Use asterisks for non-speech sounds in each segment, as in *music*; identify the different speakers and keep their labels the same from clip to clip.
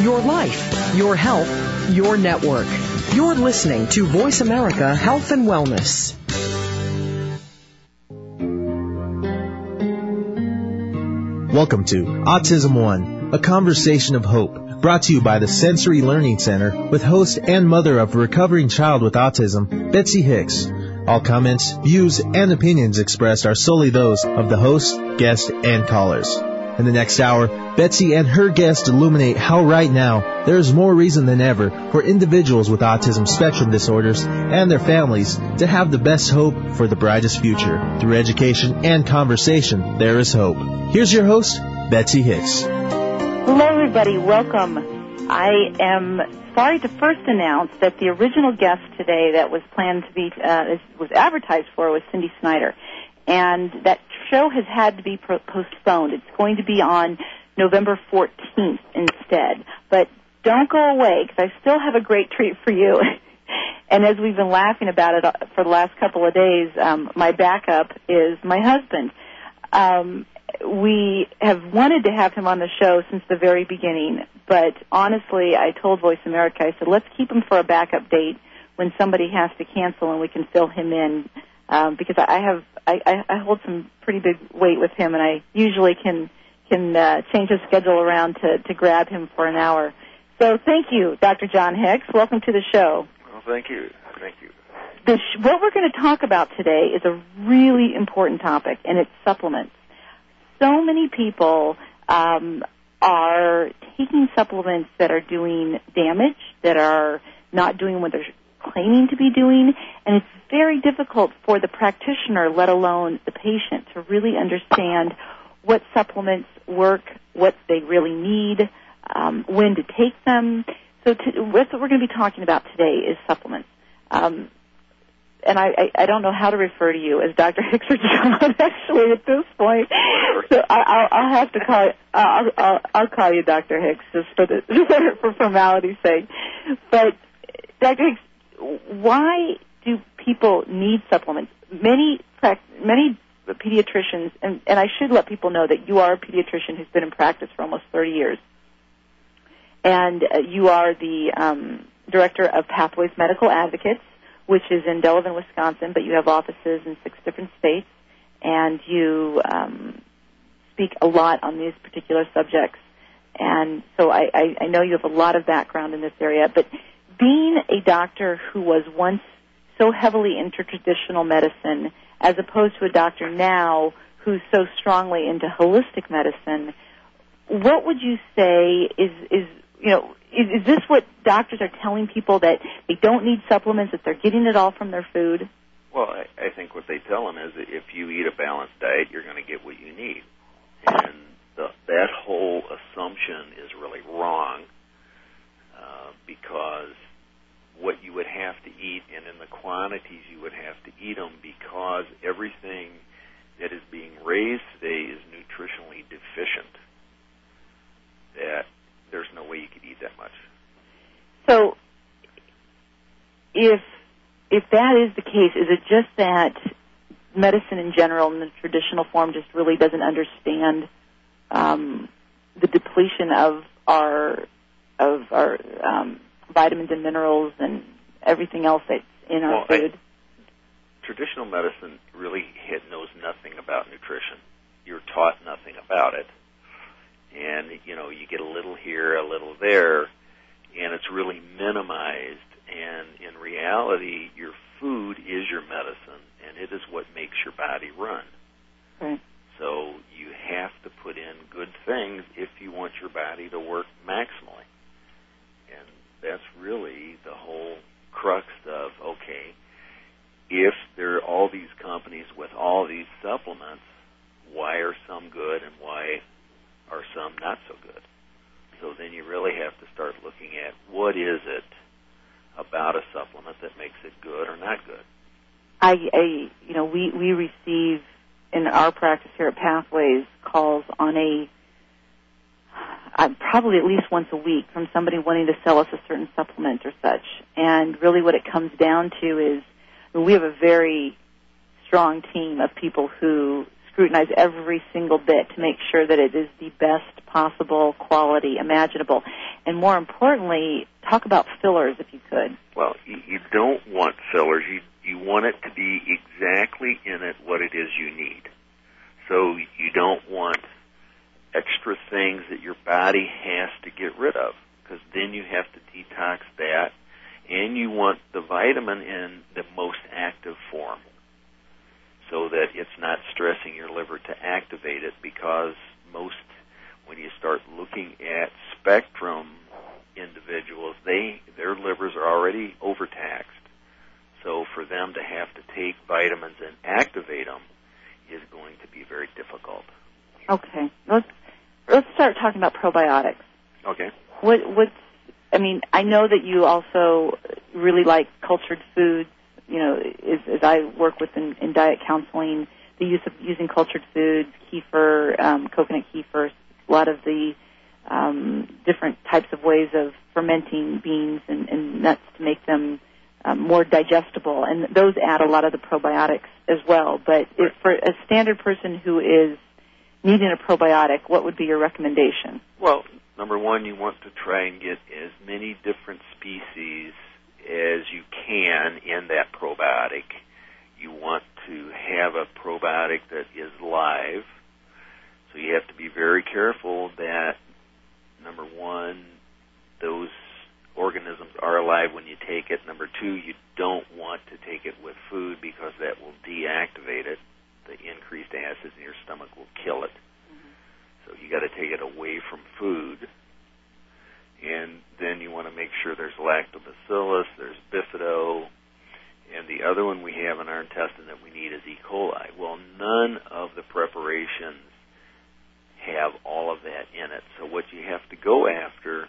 Speaker 1: your life, your health, your network. You're listening to Voice America Health and Wellness.
Speaker 2: Welcome to Autism One, a conversation of hope, brought to you by the Sensory Learning Center with host and mother of a recovering child with autism, Betsy Hicks. All comments, views, and opinions expressed are solely those of the host, guest, and callers. In the next hour, Betsy and her guest illuminate how right now there is more reason than ever for individuals with autism spectrum disorders and their families to have the best hope for the brightest future. Through education and conversation, there is hope. Here's your host, Betsy Hicks.
Speaker 3: Hello, everybody. Welcome. I am sorry to first announce that the original guest today that was planned to be uh, was advertised for was Cindy Snyder, and that show has had to be pro- postponed. It's going to be on November 14th instead. But don't go away because I still have a great treat for you. *laughs* and as we've been laughing about it uh, for the last couple of days, um, my backup is my husband. Um, we have wanted to have him on the show since the very beginning, but honestly, I told Voice America, I said, let's keep him for a backup date when somebody has to cancel and we can fill him in um, because I have I, I hold some pretty big weight with him, and I usually can can uh, change his schedule around to to grab him for an hour. So thank you, Dr. John Hicks. Welcome to the show.
Speaker 4: Well, thank you, thank you.
Speaker 3: Sh- what we're going to talk about today is a really important topic, and it's supplements. So many people um, are taking supplements that are doing damage, that are not doing what they're claiming to be doing, and it's very difficult for the practitioner, let alone the patient, to really understand what supplements work, what they really need, um, when to take them. So to, that's what we're going to be talking about today is supplements. Um, and I, I, I don't know how to refer to you as Dr. *laughs* Hicks or John actually at this point. So I, I'll, I'll have to call I'll, I'll, I'll call you Dr. Hicks just for the *laughs* for formality's sake. But Dr. Hicks, why do people need supplements? Many many pediatricians, and, and I should let people know that you are a pediatrician who's been in practice for almost 30 years, and uh, you are the um, director of Pathways Medical Advocates, which is in Delavan, Wisconsin, but you have offices in six different states, and you um, speak a lot on these particular subjects. And so I, I, I know you have a lot of background in this area, but being a doctor who was once so heavily into traditional medicine as opposed to a doctor now who's so strongly into holistic medicine, what would you say is, is you know, is, is this what doctors are telling people that they don't need supplements, that they're getting it all from their food?
Speaker 4: Well, I, I think what they tell them is that if you eat a balanced diet, you're going to get what you need. And the, that whole assumption is really wrong uh, because what you would have to eat and in the quantities you would have to eat them because everything that is being raised today is nutritionally deficient. That there's no way you could eat that much.
Speaker 3: So, if if that is the case, is it just that medicine in general, in the traditional form, just really doesn't understand um, the depletion of our of our um, vitamins and minerals and everything else that's in our
Speaker 4: well,
Speaker 3: food?
Speaker 4: I, traditional medicine really knows nothing about nutrition. You're taught nothing about it. And, you know, you get a little here, a little there, and it's really minimized. And in reality, your food is your medicine, and it is what makes your body run.
Speaker 3: Right.
Speaker 4: So you have to put in good things if you want your body to work maximally that's really the whole crux of okay, if there are all these companies with all these supplements, why are some good and why are some not so good? So then you really have to start looking at what is it about a supplement that makes it good or not good.
Speaker 3: I, I you know, we we receive in our practice here at Pathways calls on a uh, probably at least once a week from somebody wanting to sell us a certain supplement or such. And really what it comes down to is we have a very strong team of people who scrutinize every single bit to make sure that it is the best possible quality imaginable. And more importantly, talk about fillers if you could.
Speaker 4: Well, you, don't want fillers. You you want it to be exactly in it what it is you need. So you don't want extra things that your body has to get rid of because then you have to detox that and you want the vitamin in the most active form so that it's not stressing your liver to activate it because most when you start looking at spectrum individuals they their livers are already overtaxed. So for them to have to take vitamins and activate them is going to be very difficult.
Speaker 3: Okay. Let's let's start talking about probiotics
Speaker 4: okay
Speaker 3: what what's I mean, I know that you also really like cultured foods. You know, as, as I work with in, in diet counseling, the use of using cultured foods, kefir, um, coconut kefir, a lot of the um, different types of ways of fermenting beans and, and nuts to make them um, more digestible, and those add a lot of the probiotics as well. But if for a standard person who is needing a probiotic, what would be your recommendation?
Speaker 4: Well, number one, you want to try and get as many different species as you can in that probiotic. You want to have a probiotic that is live. So you have to be very careful that, number one, those organisms are alive when you take it. Number two, you don't want to take it with food because that will deactivate it. The increased acids in your stomach will kill it. So you got to take it away from food. And then you want to make sure there's lactobacillus, there's bifido, and the other one we have in our intestine that we need is E. coli. Well, none of the preparations have all of that in it. So what you have to go after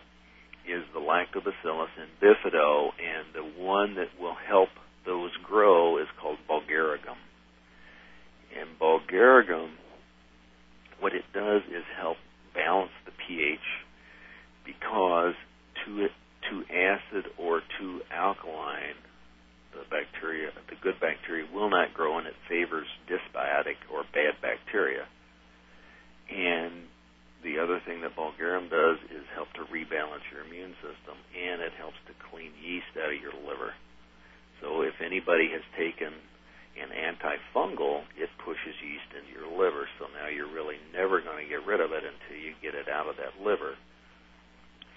Speaker 4: is the lactobacillus and bifido, and the one that will help those grow is called bulgaricum. And bulgaricum what it does is help balance the pH because too too acid or too alkaline, the bacteria, the good bacteria will not grow, and it favors dysbiotic or bad bacteria. And the other thing that bulgarum does is help to rebalance your immune system, and it helps to clean yeast out of your liver. So if anybody has taken an antifungal, it pushes yeast into your liver. So now you're really never going to get rid of it until you get it out of that liver.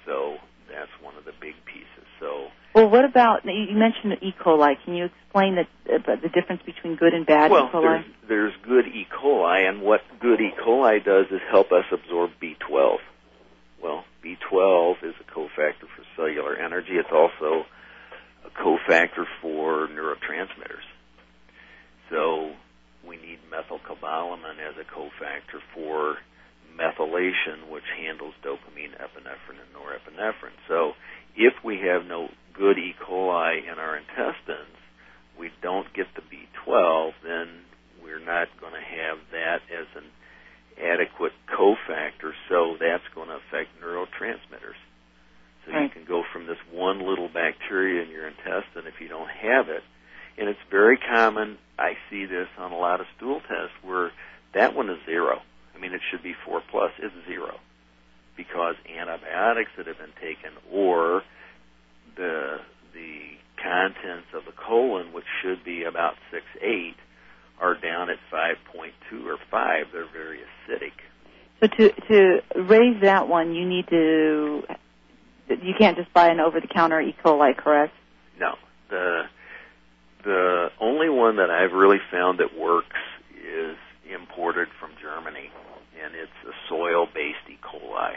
Speaker 4: So that's one of the big pieces. So
Speaker 3: well, what about you mentioned E. coli? Can you explain the the difference between good and bad
Speaker 4: well,
Speaker 3: E. coli?
Speaker 4: There's, there's good E. coli, and what good E. coli does is help us absorb B12. Well, B12 is a cofactor for cellular energy. It's also a cofactor for neurotransmitters. So we need methylcobalamin as a cofactor for methylation, which handles dopamine, epinephrine, and norepinephrine. So if we have no good E. coli in our intestines, we don't get the B12, then we're not going to have that as an adequate cofactor, so that's going to affect neurotransmitters. So
Speaker 3: right.
Speaker 4: you can go from this one little bacteria in your intestine if you don't have it, and it's very common. I see this on a lot of stool tests where that one is zero. I mean, it should be four plus. It's zero because antibiotics that have been taken or the the contents of the colon, which should be about six eight, are down at five point two or five. They're very acidic.
Speaker 3: So to to raise that one, you need to you can't just buy an over the counter E. coli, correct?
Speaker 4: No. The the only one that I've really found that works is imported from Germany, and it's a soil-based E. coli.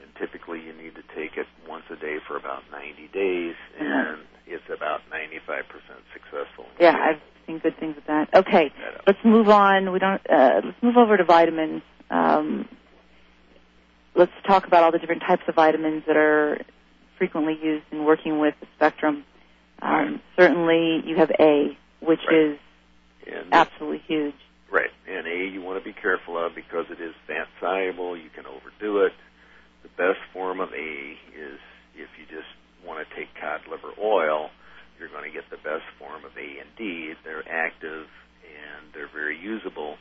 Speaker 4: And typically, you need to take it once a day for about 90 days, and
Speaker 3: Mhm.
Speaker 4: it's about 95% successful.
Speaker 3: Yeah, I've seen good things with that. Okay, let's move on. We don't. Uh, let's move over to vitamins. Um, let's talk about all the different types of vitamins that are frequently used in working with the spectrum. Um, certainly, you have A, which
Speaker 4: Right.
Speaker 3: is
Speaker 4: And
Speaker 3: absolutely huge.
Speaker 4: Right. And A, you want to be careful of because it is fat soluble. You can overdo it. The best form of A is if you just want to take cod liver oil, you're going to get the best form of A and D. They're active and they're very usable.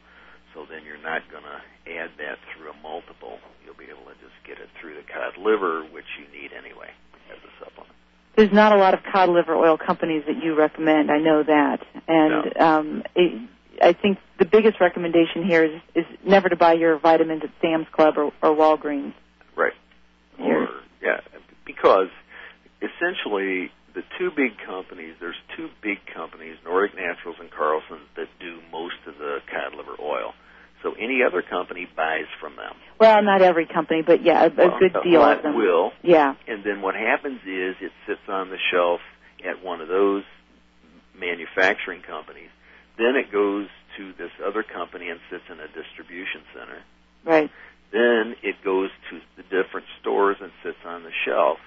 Speaker 4: So then you're not going to add that through a multiple. You'll be able to just get it through the cod liver, which you need anyway as a supplement.
Speaker 3: There's not a lot of cod liver oil companies that you recommend. I know that, and
Speaker 4: No.
Speaker 3: um, it, I think the biggest recommendation here is, is never to buy your vitamins at Sam's Club or, or Walgreens.
Speaker 4: Right. Or yeah, because essentially the two big companies, there's two big companies, Nordic Naturals and Carlson, that do most of the cod liver oil. So any other company buys from them.
Speaker 3: Well, not every company, but yeah, a, a
Speaker 4: Well,
Speaker 3: good deal of them.
Speaker 4: will.
Speaker 3: Yeah,
Speaker 4: And then what happens is it sits on the shelf at one of those manufacturing companies. Then it goes to this other company and sits in a distribution center.
Speaker 3: right.
Speaker 4: Then it goes to the different stores and sits on the shelf.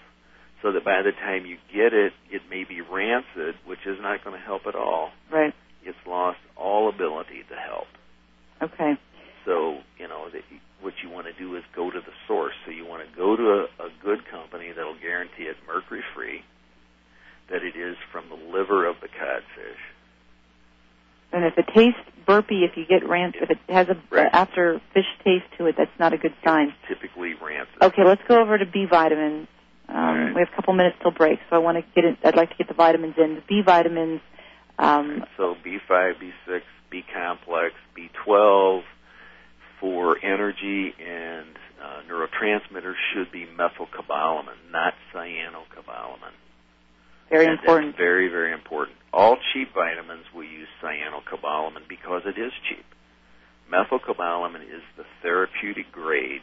Speaker 4: So that by the time you get it, it may be rancid, which is not going to help at all.
Speaker 3: Right.
Speaker 4: It's lost all ability to help.
Speaker 3: Okay.
Speaker 4: So, you know, that what you want to do is go to the source. So you want to go to a, a good company that'll guarantee it mercury free, that it is from the liver of the codfish.
Speaker 3: And if it tastes burpy, if you get rant, if it has a
Speaker 4: Right.
Speaker 3: after fish taste to it, that's not a good sign.
Speaker 4: Typically rancid.
Speaker 3: Okay, let's go over to B vitamins. Um,
Speaker 4: right.
Speaker 3: We have a couple minutes till break, so I want to get it. I'd like to get the vitamins in. The B vitamins. Um,
Speaker 4: So B5, B6, B complex, B12 for energy and uh, neurotransmitters should be methylcobalamin, not cyanocobalamin.
Speaker 3: very
Speaker 4: And
Speaker 3: important.
Speaker 4: very, very important. All cheap vitamins will use cyanocobalamin because it is cheap. Methylcobalamin is the therapeutic grade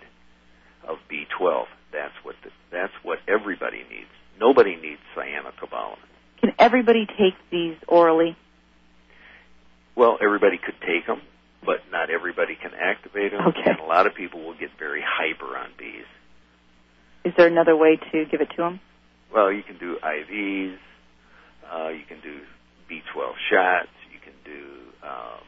Speaker 4: of B12. That's what the, that's what everybody needs. Nobody needs cyanocobalamin.
Speaker 3: Can everybody take these orally?
Speaker 4: Well, everybody could take them, but not everybody can activate them.
Speaker 3: Okay.
Speaker 4: And a lot of people will get very hyper on bees.
Speaker 3: Is there another way to give it to them?
Speaker 4: Well, you can do IVs. Uh, you can do B12 shots. You can do um,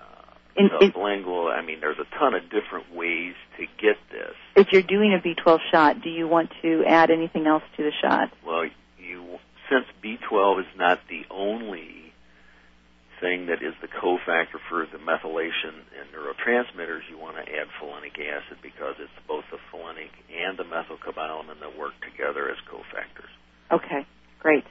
Speaker 4: uh,
Speaker 3: In- in-
Speaker 4: sublingual. I mean, there's a ton of different ways to get this.
Speaker 3: If you're doing a B12 shot, do you want to add anything else to the shot?
Speaker 4: Well, you since B12 is not the only thing that is the cofactor for the methylation in neurotransmitters, you want to add folinic acid because it's both the folinic and the methylcobalamin that work together as cofactors.
Speaker 3: Okay, great.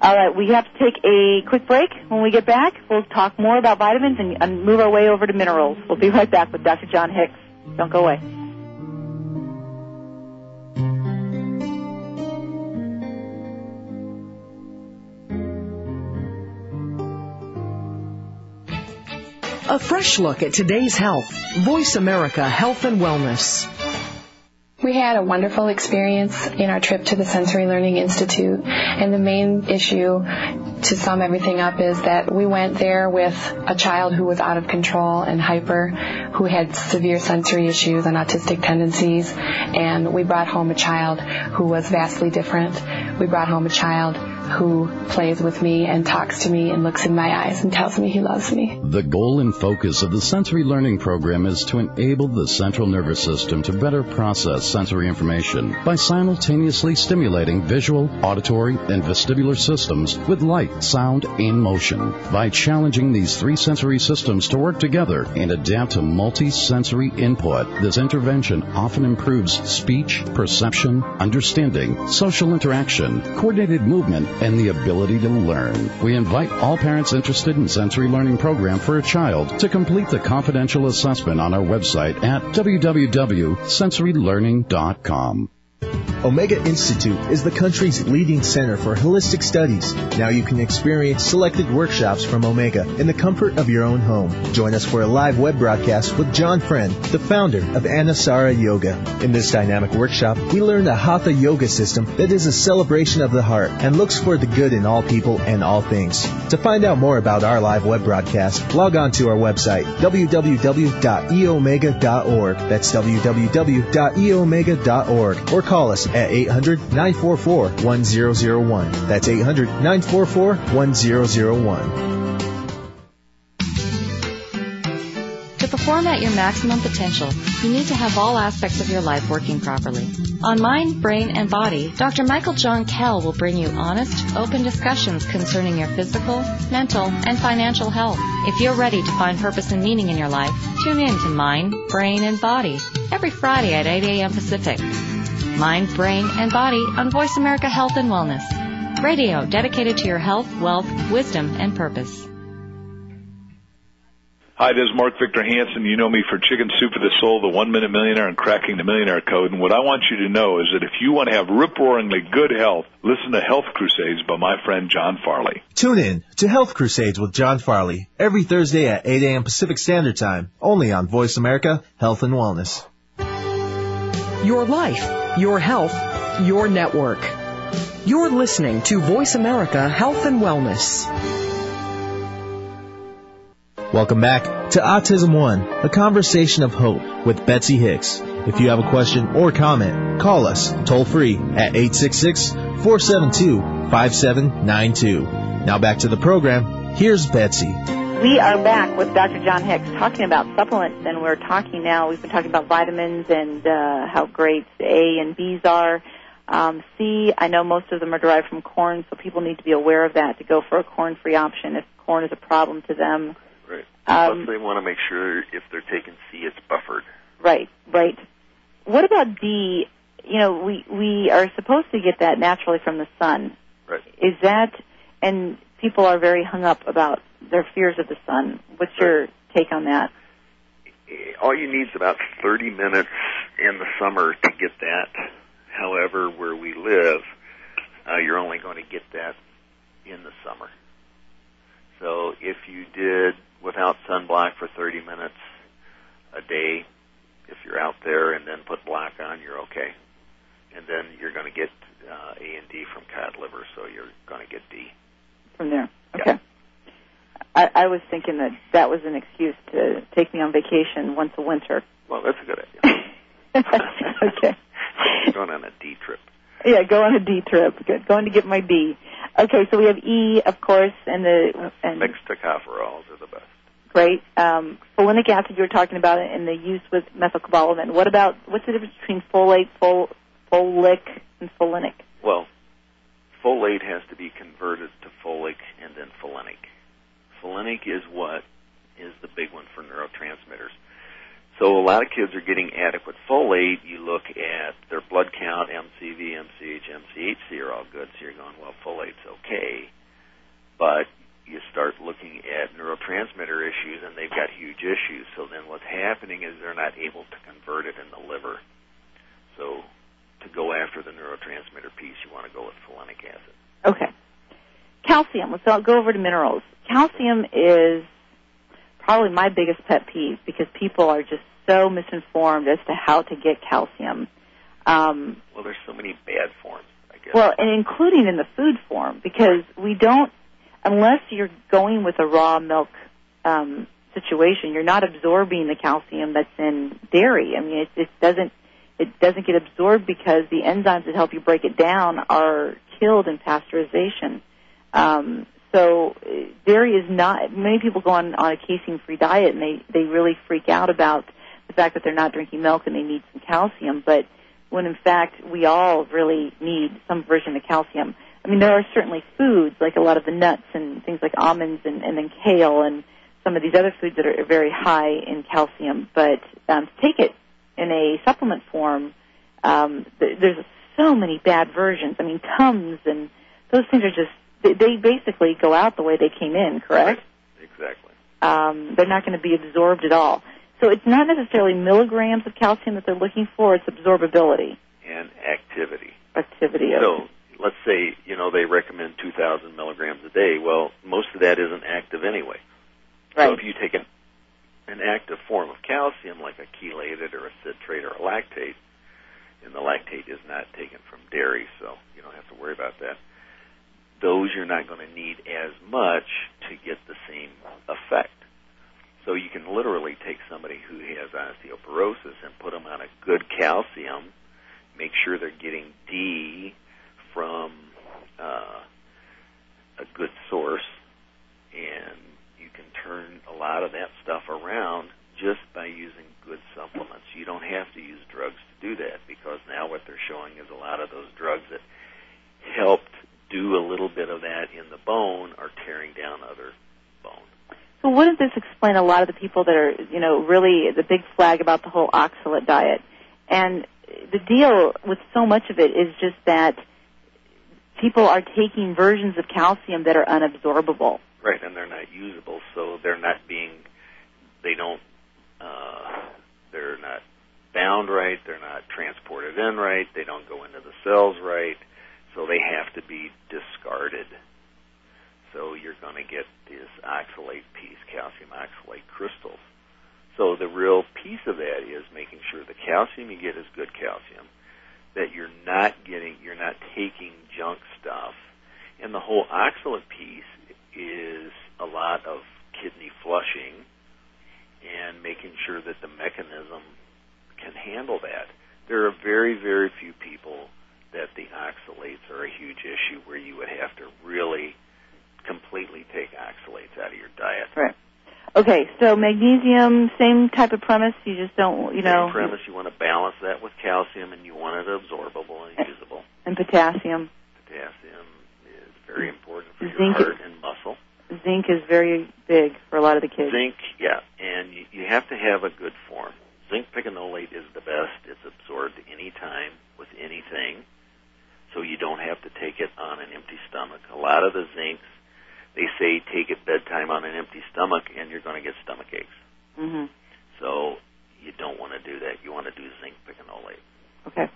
Speaker 3: All right, we have to take a quick break. When we get back, we'll talk more about vitamins and, and move our way over to minerals. We'll be right back with Dr. John Hicks. Don't go away.
Speaker 1: A fresh look at today's health. Voice America Health and Wellness.
Speaker 5: We had a wonderful experience in our trip to the Sensory Learning Institute, and the main issue to sum everything up is that we went there with a child who was out of control and hyper, who had severe sensory issues and autistic tendencies, and we brought home a child who was vastly different. We brought home a child who plays with me and talks to me and looks in my eyes and tells me he loves me.
Speaker 6: The goal and focus of the sensory learning program is to enable the central nervous system to better process sensory information by simultaneously stimulating visual, auditory, and vestibular systems with light, sound, and motion. By challenging these three sensory systems to work together and adapt to multi-sensory input, this intervention often improves speech, perception, understanding, social interaction, coordinated movement, and the ability to learn. We invite all parents interested in sensory learning program for a child to complete the confidential assessment on our website at www.sensorylearning.com.
Speaker 2: Omega Institute is the country's leading center for holistic studies. Now you can experience selected workshops from Omega in the comfort of your own home. Join us for a live web broadcast with John Friend, the founder of Anusara Yoga. In this dynamic workshop, we learn the Hatha Yoga system that is a celebration of the heart and looks for the good in all people and all things. To find out more about our live web broadcast, log on to our website, www.eomega.org. That's www.eomega.org. Or call us at 800-944-1001. That's 800-944-1001.
Speaker 7: Get the perform at your maximum potential, you need to have all aspects of your life working properly. On Mind, Brain, and Body, Dr. Michael John Kell will bring you honest, open discussions concerning your physical, mental, and financial health. If you're ready to find purpose and meaning in your life, tune in to Mind, Brain, and Body every Friday at 8 a.m. Pacific. Mind, Brain, and Body on Voice America Health and Wellness. Radio dedicated to your health, wealth, wisdom, and purpose.
Speaker 8: Hi, this is Mark Victor Hansen. You know me for Chicken Soup for the Soul, the One Minute Millionaire, and Cracking the Millionaire Code. And what I want you to know is that if you want to have rip-roaringly good health, listen to Health Crusades by my friend John Farley.
Speaker 2: Tune in to Health Crusades with John Farley every Thursday at 8 a.m. Pacific Standard Time, only on Voice America Health and Wellness.
Speaker 1: Your life, your health, your network. You're listening to Voice America Health and Wellness.
Speaker 2: Welcome back to Autism One, a conversation of hope with Betsy Hicks. If you have a question or comment, call us toll free at 866-472-5792. Now back to the program. Here's Betsy.
Speaker 3: We are back with Dr. John Hicks talking about supplements, and we're talking now. We've been talking about vitamins and uh, how great A and B's are. Um, C, I know most of them are derived from corn, so people need to be aware of that to go for a corn-free option if corn is a problem to them.
Speaker 4: Right.
Speaker 3: Um,
Speaker 4: Plus, they want to make sure if they're taking C, it's buffered.
Speaker 3: Right, right. What about D? You know, we we are supposed to get that naturally from the sun.
Speaker 4: Right.
Speaker 3: Is that and people are very hung up about their fears of the sun. What's your take on that?
Speaker 4: All you need is about 30 minutes in the summer to get that. However, where we live, uh, you're only going to get that in the summer. So if you did without sunblock for 30 minutes a day, if you're out there and then put black on, you're okay. And then you're going to get uh, A and D from cod liver, so you're going to get D.
Speaker 3: From there, okay. I, I was thinking that that was an excuse to take me on vacation once a winter.
Speaker 4: Well, that's a good idea. *laughs*
Speaker 3: okay. *laughs*
Speaker 4: going on a D trip.
Speaker 3: Yeah, go on a D trip. Good. Going to get my D. Okay, so we have E, of course, and the and
Speaker 4: Mixed tocopherols are the best.
Speaker 3: great um, folinic acid you were talking about and the use with methylcobalamin. What about what's the difference between folate, fol, folic, and folinic?
Speaker 4: Well, folate has to be converted to folic and then folinic. Folinic is what is the big one for neurotransmitters. So a lot of kids are getting adequate folate. You look at their blood count, MCV, MCH, MCHC are all good, so you're going, well, folate's okay. But you start looking at neurotransmitter issues, and they've got huge issues. So then what's happening is they're not able to convert it in the liver. So to go after the neurotransmitter piece, you want to go with folinic acid.
Speaker 3: Okay. Calcium. Let's go over to minerals. Calcium is probably my biggest pet peeve because people are just so misinformed as to how to get calcium. Um,
Speaker 4: Well, there's so many bad forms, I guess.
Speaker 3: well, and including in the food form because we don't, unless you're going with a raw milk um, situation, you're not absorbing the calcium that's in dairy. I mean, it, it doesn't it doesn't get absorbed because the enzymes that help you break it down are killed in pasteurization. Um, so dairy is not. Many people go on on a casein-free diet and they they really freak out about the fact that they're not drinking milk and they need some calcium, but when in fact we all really need some version of calcium. I mean, there are certainly foods like a lot of the nuts and things like almonds and, and then kale and some of these other foods that are very high in calcium. But um, to take it in a supplement form, um, th- there's so many bad versions. I mean, Tums and those things are just they, they basically go out the way they came in. Correct?
Speaker 4: Exactly.
Speaker 3: um, they're not going to be absorbed at all. So it's not necessarily milligrams of calcium that they're looking for; it's absorbability,
Speaker 4: And activity.
Speaker 3: activity.
Speaker 4: So let's say, you know, they recommend 2,000 milligrams a day. Well, most of that isn't active anyway.
Speaker 3: Right.
Speaker 4: So if you take an, an active form of calcium, like a chelated or a citrate or a lactate, and the lactate is not taken from dairy, so you don't have to worry about that. Those you're not going to need as much to get the same effect. So you can literally take somebody who has osteoporosis and put them on a good calcium, make sure they're getting D from uh, a good source, and you can turn a lot of that stuff around just by using good supplements. You don't have to use drugs to do that because now what they're showing is a lot of those drugs that helped do a little bit of that in the bone are tearing down other bone.
Speaker 3: So wouldn't this explain a lot of the people that are, you know, really the big flag about the whole oxalate diet? And the deal with so much of it is just that people are taking versions of calcium that are unabsorbable.
Speaker 4: Right, and they're not usable, so they're not being, they don't, uh, they're not bound right, they're not transported in right, they don't go into the cells right, so they have to be discarded. So you're going to get this oxalate piece, calcium oxalate crystals. So the real piece of that is making sure the calcium you get is good calcium, that you're not getting, you're not taking junk stuff, and the whole oxalate piece is a lot of kidney flushing and making sure that the mechanism can handle that. There are very, very few people that the oxalates are a huge issue where you would have to really completely take oxalates out of your diet.
Speaker 3: Right. Okay, so magnesium, same type of premise. You just don't, you know.
Speaker 4: Same premise. You want to balance that with calcium, and you want it absorbable and usable.
Speaker 3: And potassium.
Speaker 4: Potassium is very important for
Speaker 3: Zinc
Speaker 4: your heart and muscle.
Speaker 3: Zinc is very big for a lot of the kids.
Speaker 4: Zinc, yeah, and you, you have to have a good form. Zinc picolinate is the best. It's absorbed any time with anything, so you don't have to take it on an empty stomach. A lot of the zincs, they say take it bedtime on an empty stomach, and you're going to get stomach aches.
Speaker 3: hmm
Speaker 4: So you don't want to do that. You want to do zinc picolinate.
Speaker 3: Okay.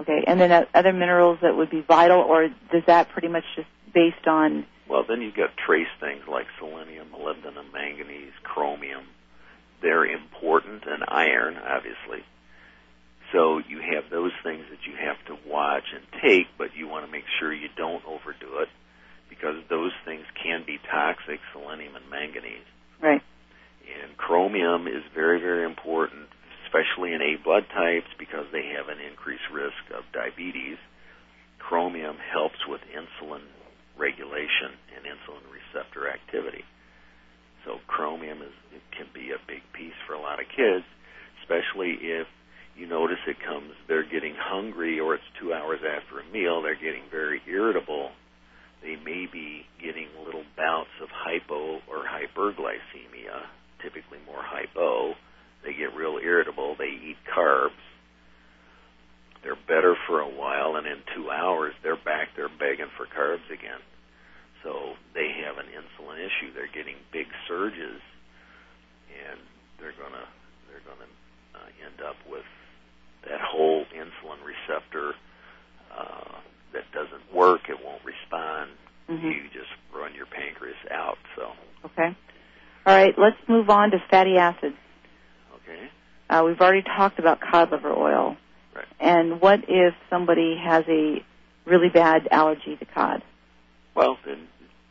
Speaker 3: Okay, and then other minerals that would be vital, or does that pretty much just based on?
Speaker 4: Well, then you've got trace things like selenium, molybdenum, manganese, chromium. They're important, and iron, obviously. So you have those things that you have to watch and take, but you want to make sure you don't overdo it because those things can be toxic, selenium and manganese.
Speaker 3: Right.
Speaker 4: And chromium is very, very important, especially in A blood types because they have an increased risk of diabetes. Chromium helps with insulin regulation and insulin receptor activity. So chromium is it can be a big piece for a lot of kids, especially if you notice it comes they're getting hungry or it's 2 hours after a meal, they're getting very irritable. They may be getting little bouts of hypo or hyperglycemia, typically more hypo. They get real irritable, they eat carbs. They're better for a while and in 2 hours they're back there begging for carbs again. So they have an insulin issue. They're getting big surges, and they're gonna they're gonna uh, end up with that whole insulin receptor uh, that doesn't work. It won't respond.
Speaker 3: hmm
Speaker 4: You just run your pancreas out. So
Speaker 3: Okay. All right, let's move on to fatty acids.
Speaker 4: okay,
Speaker 3: Uh, we've already talked about cod liver oil.
Speaker 4: Right.
Speaker 3: And what if somebody has a really bad allergy to cod?
Speaker 4: well then.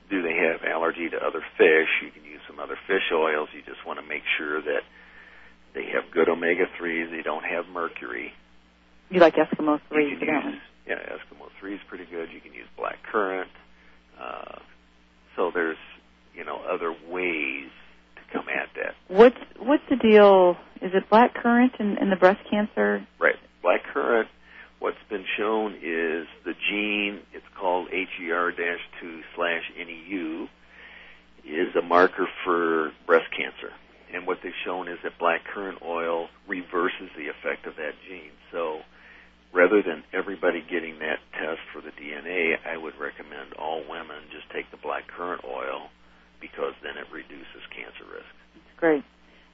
Speaker 4: Do they have allergy to other fish? You can use some other fish oils. You just want to make sure that they have good omega threes. They don't have mercury.
Speaker 3: You like Eskimo
Speaker 4: You
Speaker 3: three
Speaker 4: can use? Yeah, Eskimo 3 is pretty good. You can use black currant. Uh, so there's, you know, other ways to come at that.
Speaker 3: What's what's the deal? Is it black currant in, in the breast cancer?
Speaker 4: Right. Black currant, what's been shown is the gene, it's called HER-2 slash NEU, is a marker for breast cancer. And what they've shown is that black currant oil reverses the effect of that gene. So rather than everybody getting that test for the DNA, I would recommend all women just take the black currant oil because then it reduces cancer risk.
Speaker 3: Great.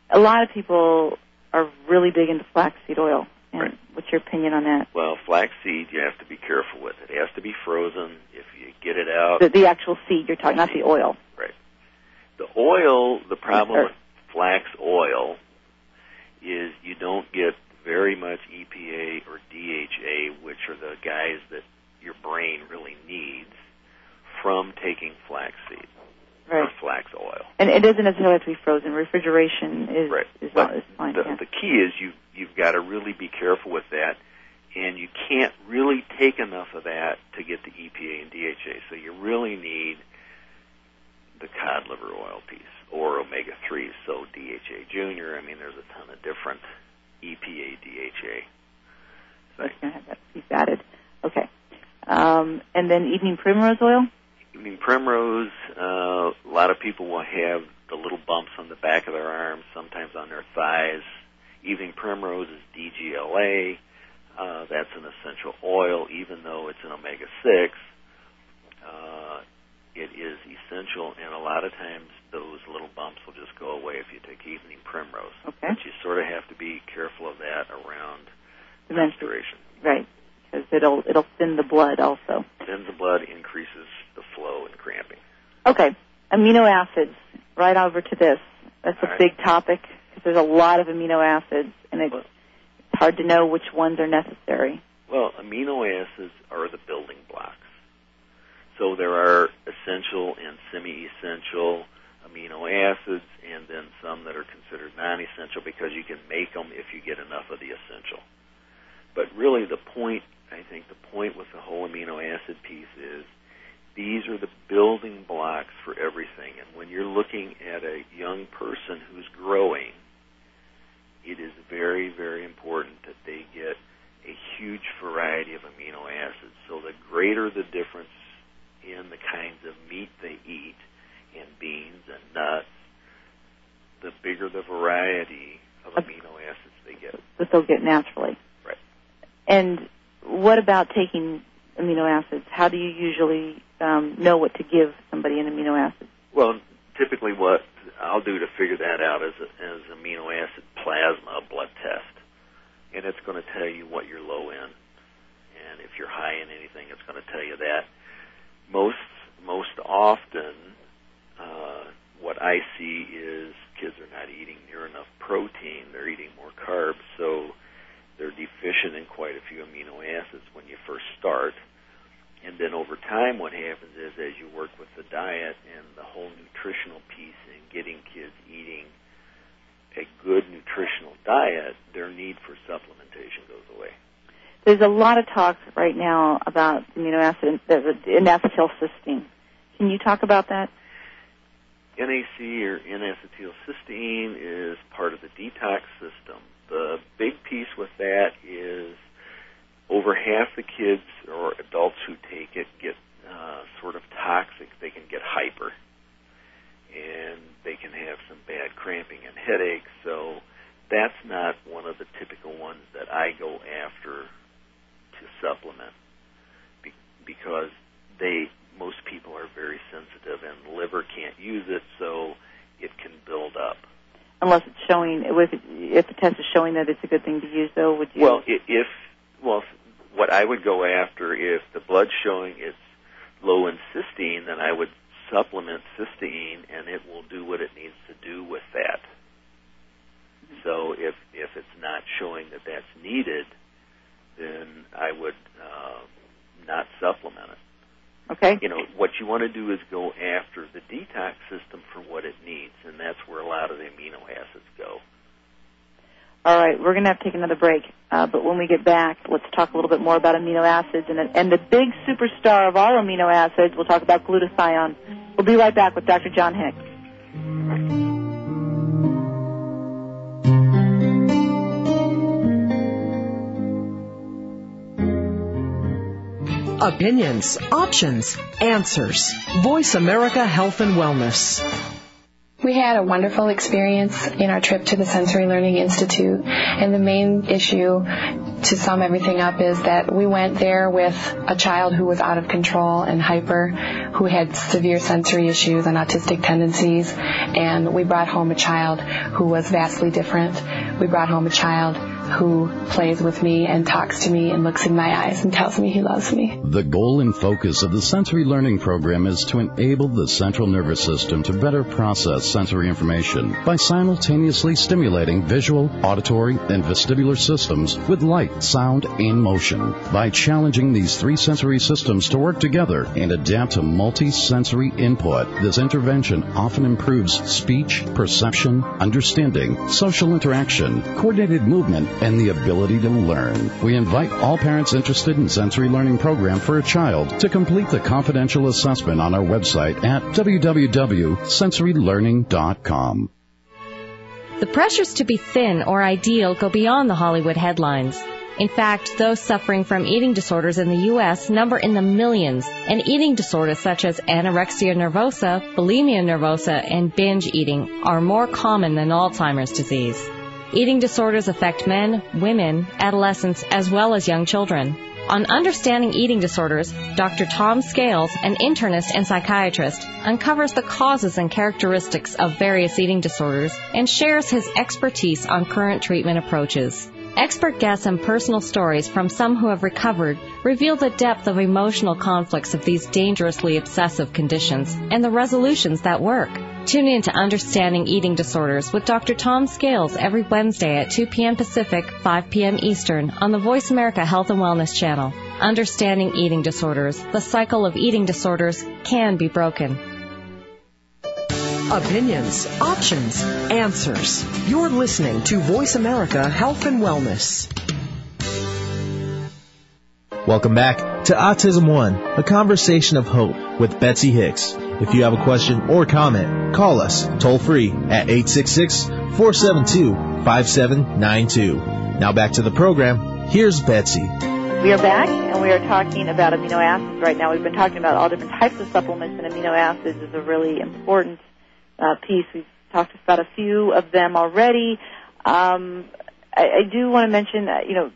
Speaker 3: A lot of people are really big into flaxseed oil. And
Speaker 4: Right.
Speaker 3: what's your opinion on that?
Speaker 4: Well, flaxseed you have to be careful with. It It has to be frozen. If you get it out,
Speaker 3: The, the actual seed you're talking, not the oil. Right.
Speaker 4: The oil, the problem with flax oil is you don't get very much EPA or DHA, which are the guys that your brain really needs from taking flaxseed or
Speaker 3: Right.
Speaker 4: flax oil.
Speaker 3: And it doesn't necessarily have to be frozen. Refrigeration is
Speaker 4: Right.
Speaker 3: is,
Speaker 4: But
Speaker 3: is fine.
Speaker 4: the,
Speaker 3: yeah.
Speaker 4: the key is you you've got to really be careful with that, and you can't really take enough of that to get the EPA and DHA. So you really need the cod liver oil piece or omega 3s, so DHA Junior. I mean, there's a ton of different EPA, DHA.
Speaker 3: So I have that piece added. Okay. Um, and then evening primrose oil?
Speaker 4: Evening primrose, uh, a lot of people will have the little bumps on the back of their arms, sometimes on their thighs. Evening primrose is DGLA. Uh, that's an essential oil, even though it's an omega 6. Uh, it is essential, and a lot of times those little bumps will just go away if you take evening primrose.
Speaker 3: Okay.
Speaker 4: But you sort of have to be careful of that around menstruation.
Speaker 3: Right. Because it'll it'll thin the blood also.
Speaker 4: Thins the blood, increases the flow and cramping.
Speaker 3: Okay. Amino acids. Right over to this. That's a
Speaker 4: right.
Speaker 3: big topic because there's a lot of amino acids, and it's
Speaker 4: Well-
Speaker 3: hard to know which ones are necessary.
Speaker 4: Well, amino acids are the building blocks. So there are essential and semi-essential amino acids, and then some that are considered non-essential because you can make them if you get enough of the essential. But really, the point, I think, the point with the whole amino acid piece is these are the building blocks for everything. And when you're looking at a young person who's growing, it is very, very important that they get a huge variety of amino acids. So the greater the difference in the kinds of meat they eat, and beans and nuts, the bigger the variety of amino acids they get.
Speaker 3: that they'll get naturally.
Speaker 4: Right.
Speaker 3: And what about taking amino acids? How do you usually um, know what to give somebody an amino acid?
Speaker 4: Well, typically what I'll do to figure that out is is amino acid plasma blood test, and it's going to tell you what you're low in, and if you're high in anything, it's going to tell you that. Most most often, uh, what I see is kids are not eating near enough protein; they're eating more carbs, so they're deficient in quite a few amino acids when you first start. And then over time, what happens is as you work with the diet and the whole nutritional piece and getting kids eating a good nutritional diet, their need for supplementation goes away.
Speaker 3: There's a lot of talk right now about amino acid and acetylcysteine. Can you talk about that?
Speaker 4: NAC or N-acetylcysteine is part of the detox system. The big piece with that is over half the kids or adults who take it get uh, sort of toxic. They can get hyper, and they can have some bad cramping and headaches. So that's not one of the typical ones that I go after to supplement be- because they most people are very sensitive and the liver can't use it, so it can build up.
Speaker 3: Unless it's showing, if, if the test is showing that it's a good thing to use, though, would you?
Speaker 4: Well, if well, what I would go after if the blood's showing it's low in cysteine, then I would supplement cysteine, and it will do what it needs to do with that. Mm-hmm. So if if it's not showing that that's needed, then I would uh, not supplement it.
Speaker 3: okay.
Speaker 4: You know, what you want to do is go after the detox system for what it needs, and that's where a lot of the amino acids go.
Speaker 3: All right, we're going to have to take another break. Uh, but when we get back, let's talk a little bit more about amino acids and, and the big superstar of all amino acids. We'll talk about glutathione. We'll be right back with Dr. John Hicks.
Speaker 1: Opinions, options, answers. Voice America Health and Wellness.
Speaker 5: We had a wonderful experience in our trip to the Sensory Learning Institute, and the main issue to sum everything up is that we went there with a child who was out of control and hyper, who had severe sensory issues and autistic tendencies, and we brought home a child who was vastly different. We brought home a child who plays with me and talks to me and looks in my eyes and tells me he loves me.
Speaker 6: The goal and focus of the sensory learning program is to enable the central nervous system to better process sensory information by simultaneously stimulating visual, auditory, and vestibular systems with light, sound, and motion. By challenging these three sensory systems to work together and adapt to multi-sensory input, this intervention often improves speech, perception, understanding, social interaction, coordinated movement, and the ability to learn. We invite all parents interested in sensory learning program for a child to complete the confidential assessment on our website at www.sensorylearning.com.
Speaker 7: The pressures to be thin or ideal go beyond the Hollywood headlines. In fact, those suffering from eating disorders in the U.S. number in the millions, and eating disorders such as anorexia nervosa, bulimia nervosa, and binge eating are more common than Alzheimer's disease. Eating disorders affect men, women, adolescents, as well as young children. On Understanding Eating Disorders, Dr. Tom Scales, an internist and psychiatrist, uncovers the causes and characteristics of various eating disorders and shares his expertise on current treatment approaches. Expert guests and personal stories from some who have recovered reveal the depth of emotional conflicts of these dangerously obsessive conditions and the resolutions that work. Tune in to Understanding Eating Disorders with Dr. Tom Scales every Wednesday at 2 p.m. Pacific, 5 p.m. Eastern on the Voice America Health and Wellness channel. Understanding Eating Disorders, the cycle of eating disorders can be broken.
Speaker 1: Opinions, options, answers. You're listening to Voice America Health and Wellness.
Speaker 2: Welcome back to Autism One, a conversation of hope with Betsy Hicks. If you have a question or comment, call us toll free at 866-472-5792. Now back to the program. Here's Betsy.
Speaker 3: We are back, and we are talking about amino acids right now. We've been talking about all different types of supplements, and amino acids is a really important uh, piece. We've talked about a few of them already. Um, I, I do want to mention, uh, you know,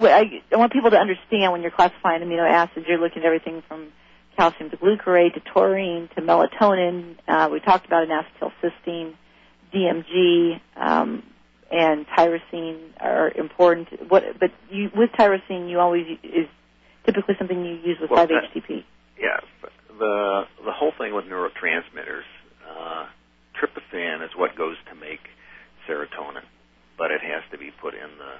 Speaker 3: I, I want people to understand when you're classifying amino acids, you're looking at everything from calcium to glucarate to taurine to melatonin. Uh, we talked about N-acetylcysteine, DMG, um, and tyrosine are important. What, but you, with tyrosine, you always is typically something you use with
Speaker 4: Well,
Speaker 3: 5-HTP.
Speaker 4: Yeah, the the whole thing with neurotransmitters, uh, tryptophan is what goes to make serotonin, but it has to be put in the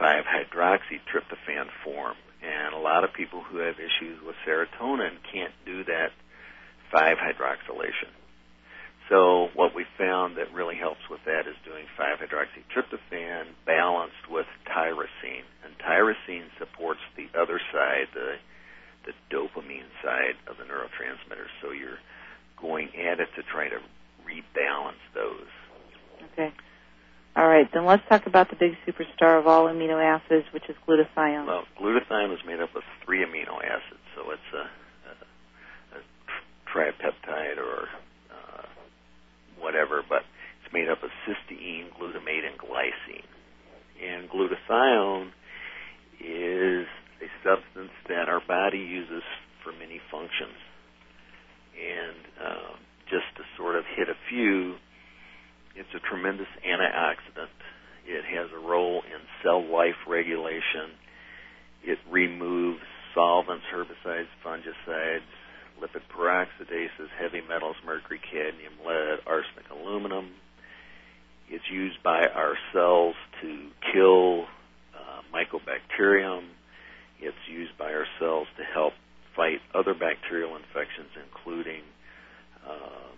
Speaker 4: 5-hydroxytryptophan form. And a lot of people who have issues with serotonin can't do that 5-hydroxylation. So what we found that really helps with that is doing 5-hydroxytryptophan balanced with tyrosine. And tyrosine supports the other side, the the dopamine side of the neurotransmitter. So you're going at it to try to rebalance those.
Speaker 3: Okay. All right, then let's talk about the big superstar of all amino acids, which is glutathione.
Speaker 4: Well, glutathione is made up of three amino acids, so it's a, a, a tripeptide or uh, whatever, but it's made up of cysteine, glutamate, and glycine. And glutathione is a substance that our body uses for many functions. And uh, just to sort of hit a few, it's a tremendous antioxidant. It has a role in cell life regulation. It removes solvents, herbicides, fungicides, lipid peroxidases, heavy metals, mercury, cadmium, lead, arsenic, aluminum. It's used by our cells to kill uh, mycobacterium. It's used by our cells to help fight other bacterial infections, including um,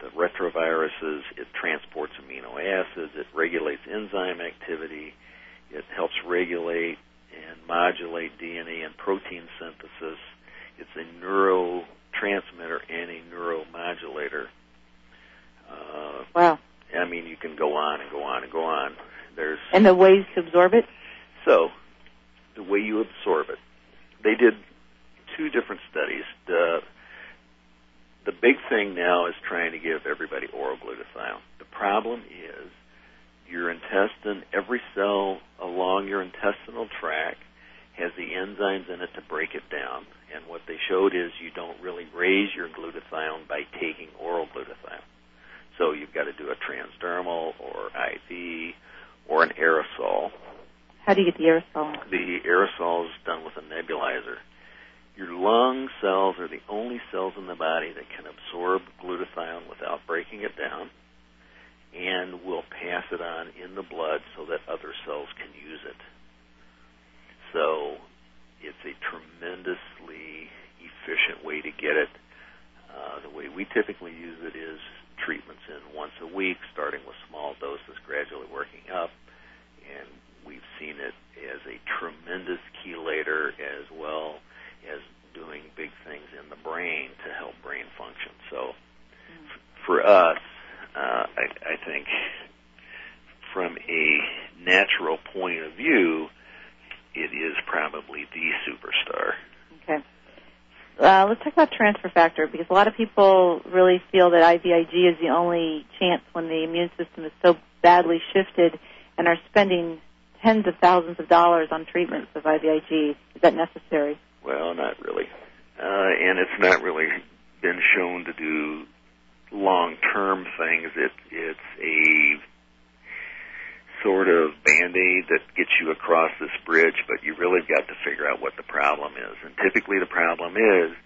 Speaker 4: the retroviruses. It transports amino acids. It regulates enzyme activity. It helps regulate and modulate DNA and protein synthesis. It's a neurotransmitter and a neuromodulator. Uh,
Speaker 3: Wow.
Speaker 4: I mean, you can go on and go on and go on. There's
Speaker 3: And the ways to absorb it?
Speaker 4: so the way you absorb it. They did two different studies. The the big thing now is trying to give everybody oral glutathione. The problem is your intestine, every cell along your intestinal tract has the enzymes in it to break it down. And what they showed is you don't really raise your glutathione by taking oral glutathione. So you've got to do a transdermal or IV or an aerosol.
Speaker 3: How do you get the aerosol?
Speaker 4: The aerosol is done with a nebulizer. Your lung cells are the only cells in the body that can absorb glutathione without breaking it down and will pass it on in the blood so that other cells can use it. So it's a tremendously efficient way to get it. Uh, the way we typically use it is treatments in once a week, starting with small doses, gradually working up. and we've seen it as a tremendous chelator as well as doing big things in the brain to help brain function. So f- for us, uh, I, I think from a natural point of view, it is probably the superstar.
Speaker 3: Okay. Uh, let's talk about transfer factor because a lot of people really feel that IVIG is the only chance when the immune system is so badly shifted and are spending tens of thousands of dollars on treatments of IVIG. Is that necessary?
Speaker 4: Well, not really. Uh, and it's not really been shown to do long-term things. It, it's a sort of band-aid that gets you across this bridge, but you really got to figure out what the problem is. And typically the problem is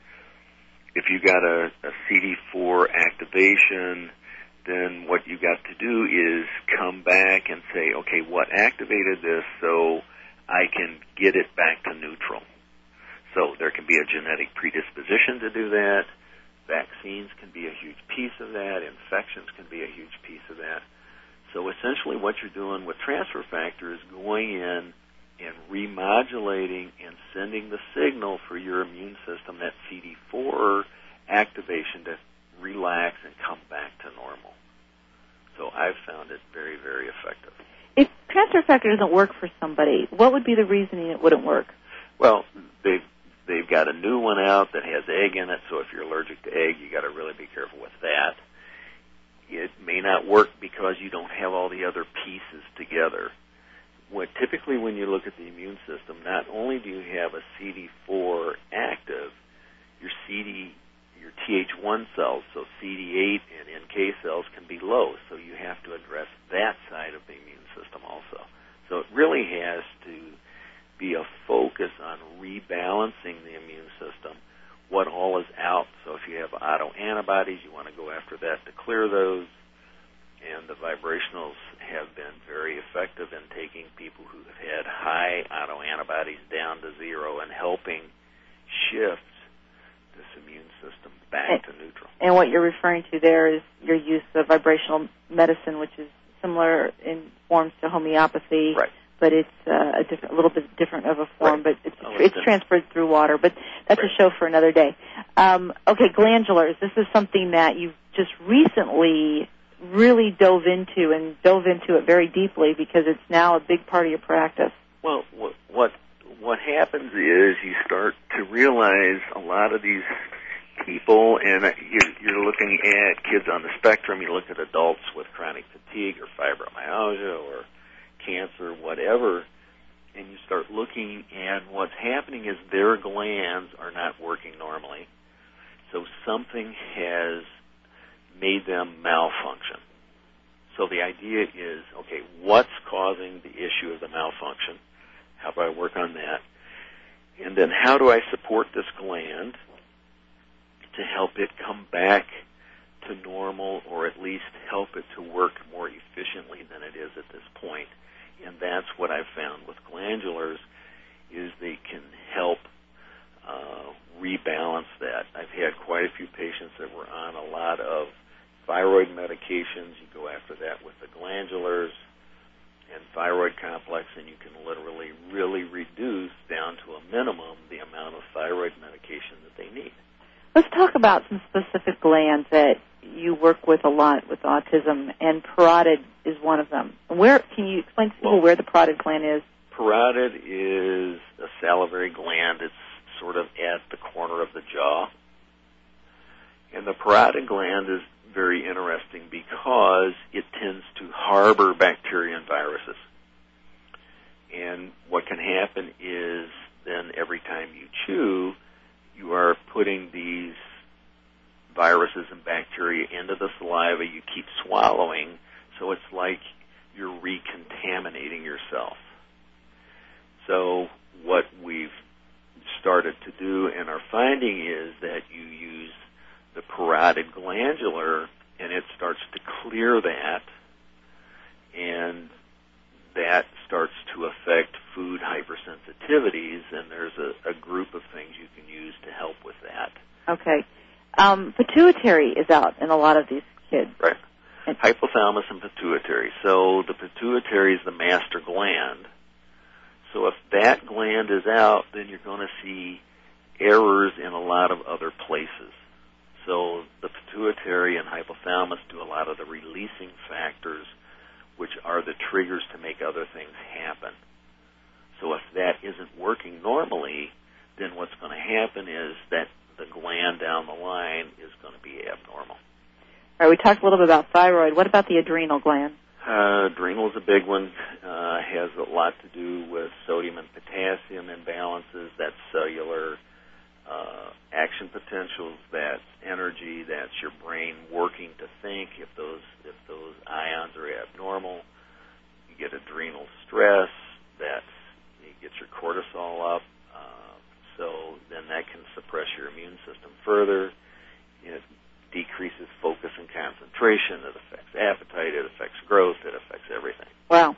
Speaker 4: if you got a, a CD4 activation, then what you got to do is come back and say, okay, what activated this so I can get it back to neutral. So there can be a genetic predisposition to do that. Vaccines can be a huge piece of that. Infections can be a huge piece of that. So essentially what you're doing with transfer factor is going in and remodulating and sending the signal for your immune system, that CD4 activation to relax and come back to normal. So I've found it very, very effective.
Speaker 3: If transfer factor doesn't work for somebody, what would be the reasoning it wouldn't work?
Speaker 4: Well, they've they've got a new one out that has egg in it, so if you're allergic to egg, you got to really be careful with that it may not work because you don't have all the other pieces together. What typically when you look at the immune system, not only do you have a CD4 active, your CD your Th1 cells, so CD8 and NK cells can be low, so you have to address that side of the immune system also. So it really has to be a focus on rebalancing the immune system what all is out. So if you have autoantibodies, you want to go after that to clear those. And the vibrationals have been very effective in taking people who have had high autoantibodies down to zero and helping shift this immune system back
Speaker 3: and,
Speaker 4: to neutral.
Speaker 3: And what you're referring to there is your use of vibrational medicine, which is similar in forms to homeopathy.
Speaker 4: Right
Speaker 3: but it's uh, a, different, a little bit different of a form,
Speaker 4: right.
Speaker 3: but it's
Speaker 4: oh,
Speaker 3: it's transferred through water. But that's
Speaker 4: right.
Speaker 3: a show for another day. Um, okay, glandulars. This is something that you've just recently really dove into and dove into it very deeply because it's now a big part of your practice.
Speaker 4: Well, what what what happens is you start to realize a lot of these people, and you're, you're looking at kids on the spectrum. You look at adults with chronic fatigue or fibromyalgia or cancer, whatever, and you start looking and what's happening is their glands are not working normally. So something has made them malfunction. So the idea is, okay, what's causing the issue of the malfunction? How do I work on that? And then how do I support this gland to help it come back to normal or at least help it to work more efficiently than it is at this point? And that's what I've found with glandulars is they can help uh, rebalance that. I've had quite a few patients that were on a lot of thyroid medications. You go after that with the glandulars and thyroid complex, and you can literally really reduce down to a minimum the amount of thyroid medication that they need.
Speaker 3: Let's talk about some specific glands that you work with a lot with autism, and parotid is one of them. Where can you explain to people well, where the parotid gland is?
Speaker 4: Parotid is a salivary gland. It's sort of at the corner of the jaw, and the parotid gland is very interesting because it tends to harbor bacteria and viruses. And what can happen is then every time you chew, you are putting these viruses and bacteria into the saliva. You keep swallowing, so it's like you're recontaminating yourself. So what we've started to do and our finding is that you use the parotid glandular and it starts to clear that and that starts to affect food hypersensitivities and there's a, a group of things you can use to help with that.
Speaker 3: Okay. Um, pituitary is out in a lot of these kids.
Speaker 4: Right. Hypothalamus and pituitary pituitary. So the pituitary is the master gland. So if that gland is out, then you're going to see errors in a lot of other places. So the pituitary and hypothalamus do a lot of the releasing factors, which are the triggers to make other things happen. So if that isn't working normally, then what's going to happen is that the gland down the line is going to be abnormal.
Speaker 3: All right, we talked a little bit about thyroid. What about the adrenal gland?
Speaker 4: Uh, adrenal is a big one. Uh, has a lot to do with sodium and potassium imbalances. That's cellular uh, action potentials. That's energy. That's your brain working to think. If those if those ions are abnormal, you get adrenal stress. That's you get your cortisol up. So then that can suppress your immune system further. It decreases focus and concentration. It affects appetite. It affects growth. It affects everything.
Speaker 3: Wow.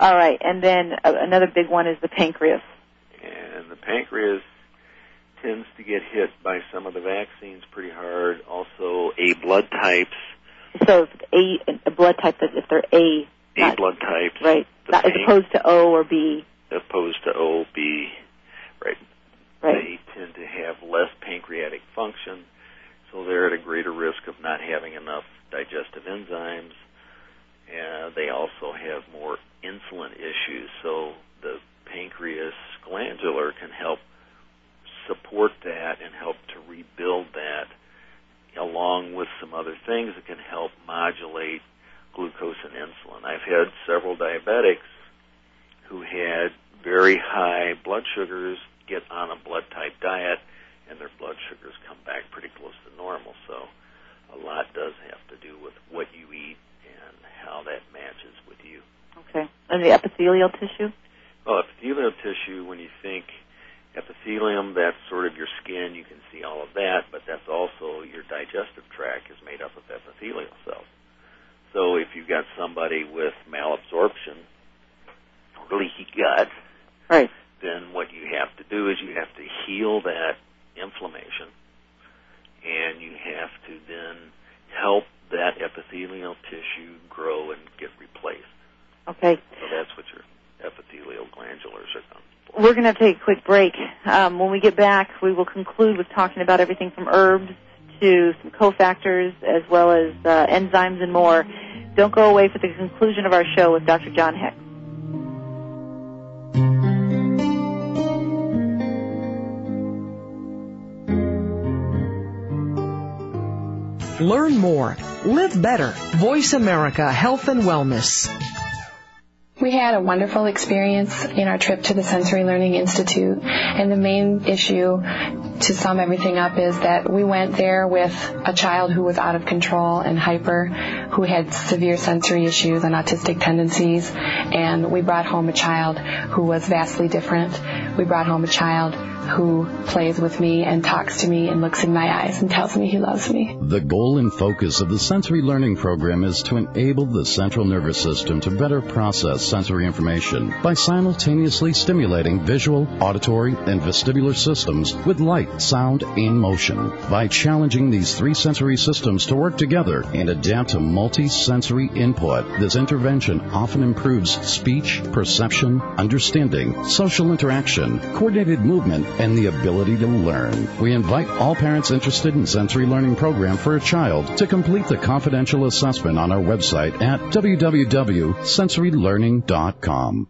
Speaker 3: All right, and then uh, another big one is the pancreas.
Speaker 4: And the pancreas tends to get hit by some of the vaccines pretty hard. Also, A blood types.
Speaker 3: So A, a blood type if they're A,
Speaker 4: A
Speaker 3: not,
Speaker 4: blood types.
Speaker 3: right, not, as opposed to O or B.
Speaker 4: As opposed to O, B. Right.
Speaker 3: Right.
Speaker 4: They tend to have less pancreatic function, so they're at a greater risk of not having enough digestive enzymes. And they also have more insulin issues, so the pancreas glandular can help support that and help to rebuild that along with some other things that can help modulate glucose and insulin. I've had several diabetics who had very high blood sugars get on a blood type diet and their blood sugars come back pretty close to normal. So a lot does have to do with what you eat and how that matches with you.
Speaker 3: Okay. And the epithelial tissue?
Speaker 4: Well, epithelial tissue, when you think epithelium, that's sort of your skin, you can see all of that, but that's also your digestive tract is made up of epithelial cells. So if you've got somebody with malabsorption, leaky *laughs* gut,
Speaker 3: Right.
Speaker 4: Then what you have to do is you have to heal that inflammation and you have to then help that epithelial tissue grow and get replaced.
Speaker 3: Okay.
Speaker 4: So that's what your epithelial glandulars are done.
Speaker 3: We're going to take a quick break. Um, when we get back, we will conclude with talking about everything from herbs to some cofactors as well as uh, enzymes and more. Don't go away for the conclusion of our show with Dr. John Hicks.
Speaker 1: Learn more. Live better. Voice America Health and Wellness.
Speaker 5: We had a wonderful experience in our trip to the Sensory Learning Institute, and the main issue to sum everything up is that we went there with a child who was out of control and hyper, who had severe sensory issues and autistic tendencies, and we brought home a child who was vastly different. We brought home a child who plays with me and talks to me and looks in my eyes and tells me he loves me.
Speaker 6: The goal and focus of the sensory learning program is to enable the central nervous system to better process sensory information by simultaneously stimulating visual, auditory, and vestibular systems with light, sound, and motion. By challenging these three sensory systems to work together and adapt to multi-sensory input, this intervention often improves speech, perception, understanding, social interaction, coordinated movement, and the ability to learn. We invite all parents interested in sensory learning program for a child to complete the confidential assessment on our website at www.sensorylearning.com.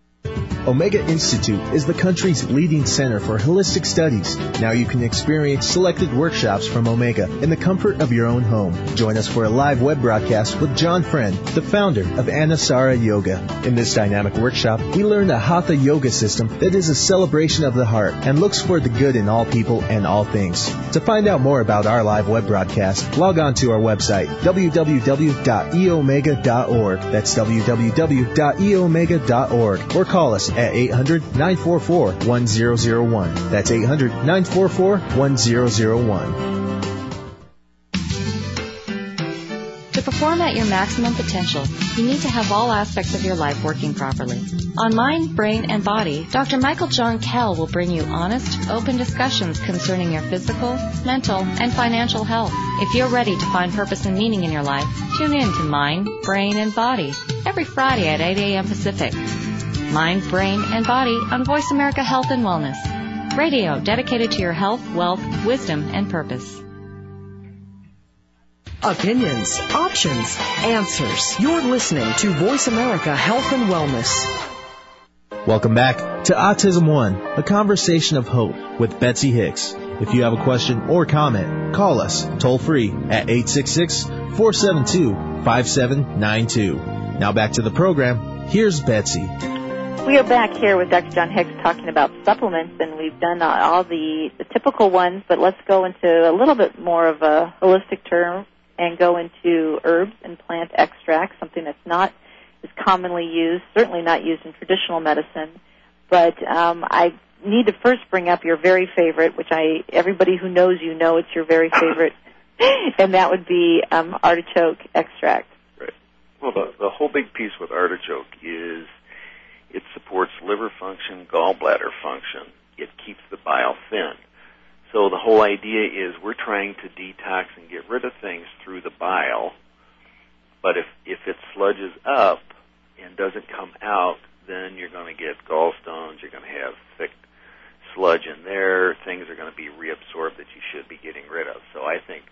Speaker 2: Omega Institute is the country's leading center for holistic studies. Now you can experience selected workshops from Omega in the comfort of your own home. Join us for a live web broadcast with John Friend, the founder of Anusara Yoga. In this dynamic workshop, we learn the Hatha Yoga system that is a celebration of the heart and looks for the good in all people and all things. To find out more about our live web broadcast, log on to our website, www.eomega.org. That's www.eomega.org. Or call us at 800-944-1001. That's 800-944-1001.
Speaker 7: To perform at your maximum potential, you need to have all aspects of your life working properly. On Mind, Brain, and Body, Dr. Michael John Kell will bring you honest, open discussions concerning your physical, mental, and financial health. If you're ready to find purpose and meaning in your life, tune in to Mind, Brain, and Body. every Friday at 8 a.m. Pacific. Mind, Brain, and Body on Voice America Health and Wellness. Radio dedicated to your health, wealth, wisdom, and purpose.
Speaker 1: Opinions, options, answers. You're listening to Voice America Health and Wellness.
Speaker 2: Welcome back to Autism One, a conversation of hope with Betsy Hicks. If you have a question or comment, call us toll free at 866-472-5792. Now back to the program. Here's Betsy.
Speaker 3: We are back here with Dr. John Hicks talking about supplements, and we've done all the, the typical ones, but let's go into a little bit more of a holistic term and go into herbs and plant extracts, something that's not as commonly used, certainly not used in traditional medicine. But um, I need to first bring up your very favorite, which I everybody who knows you know it's your very favorite, *laughs* and that would be um, artichoke extract.
Speaker 4: Right. Well, the, the whole big piece with artichoke is it supports liver function, gallbladder function. It keeps the bile thin. So the whole idea is we're trying to detox and get rid of things through the bile. But if if it sludges up and doesn't come out, then you're going to get gallstones. You're going to have thick sludge in there. Things are going to be reabsorbed that you should be getting rid of. So I think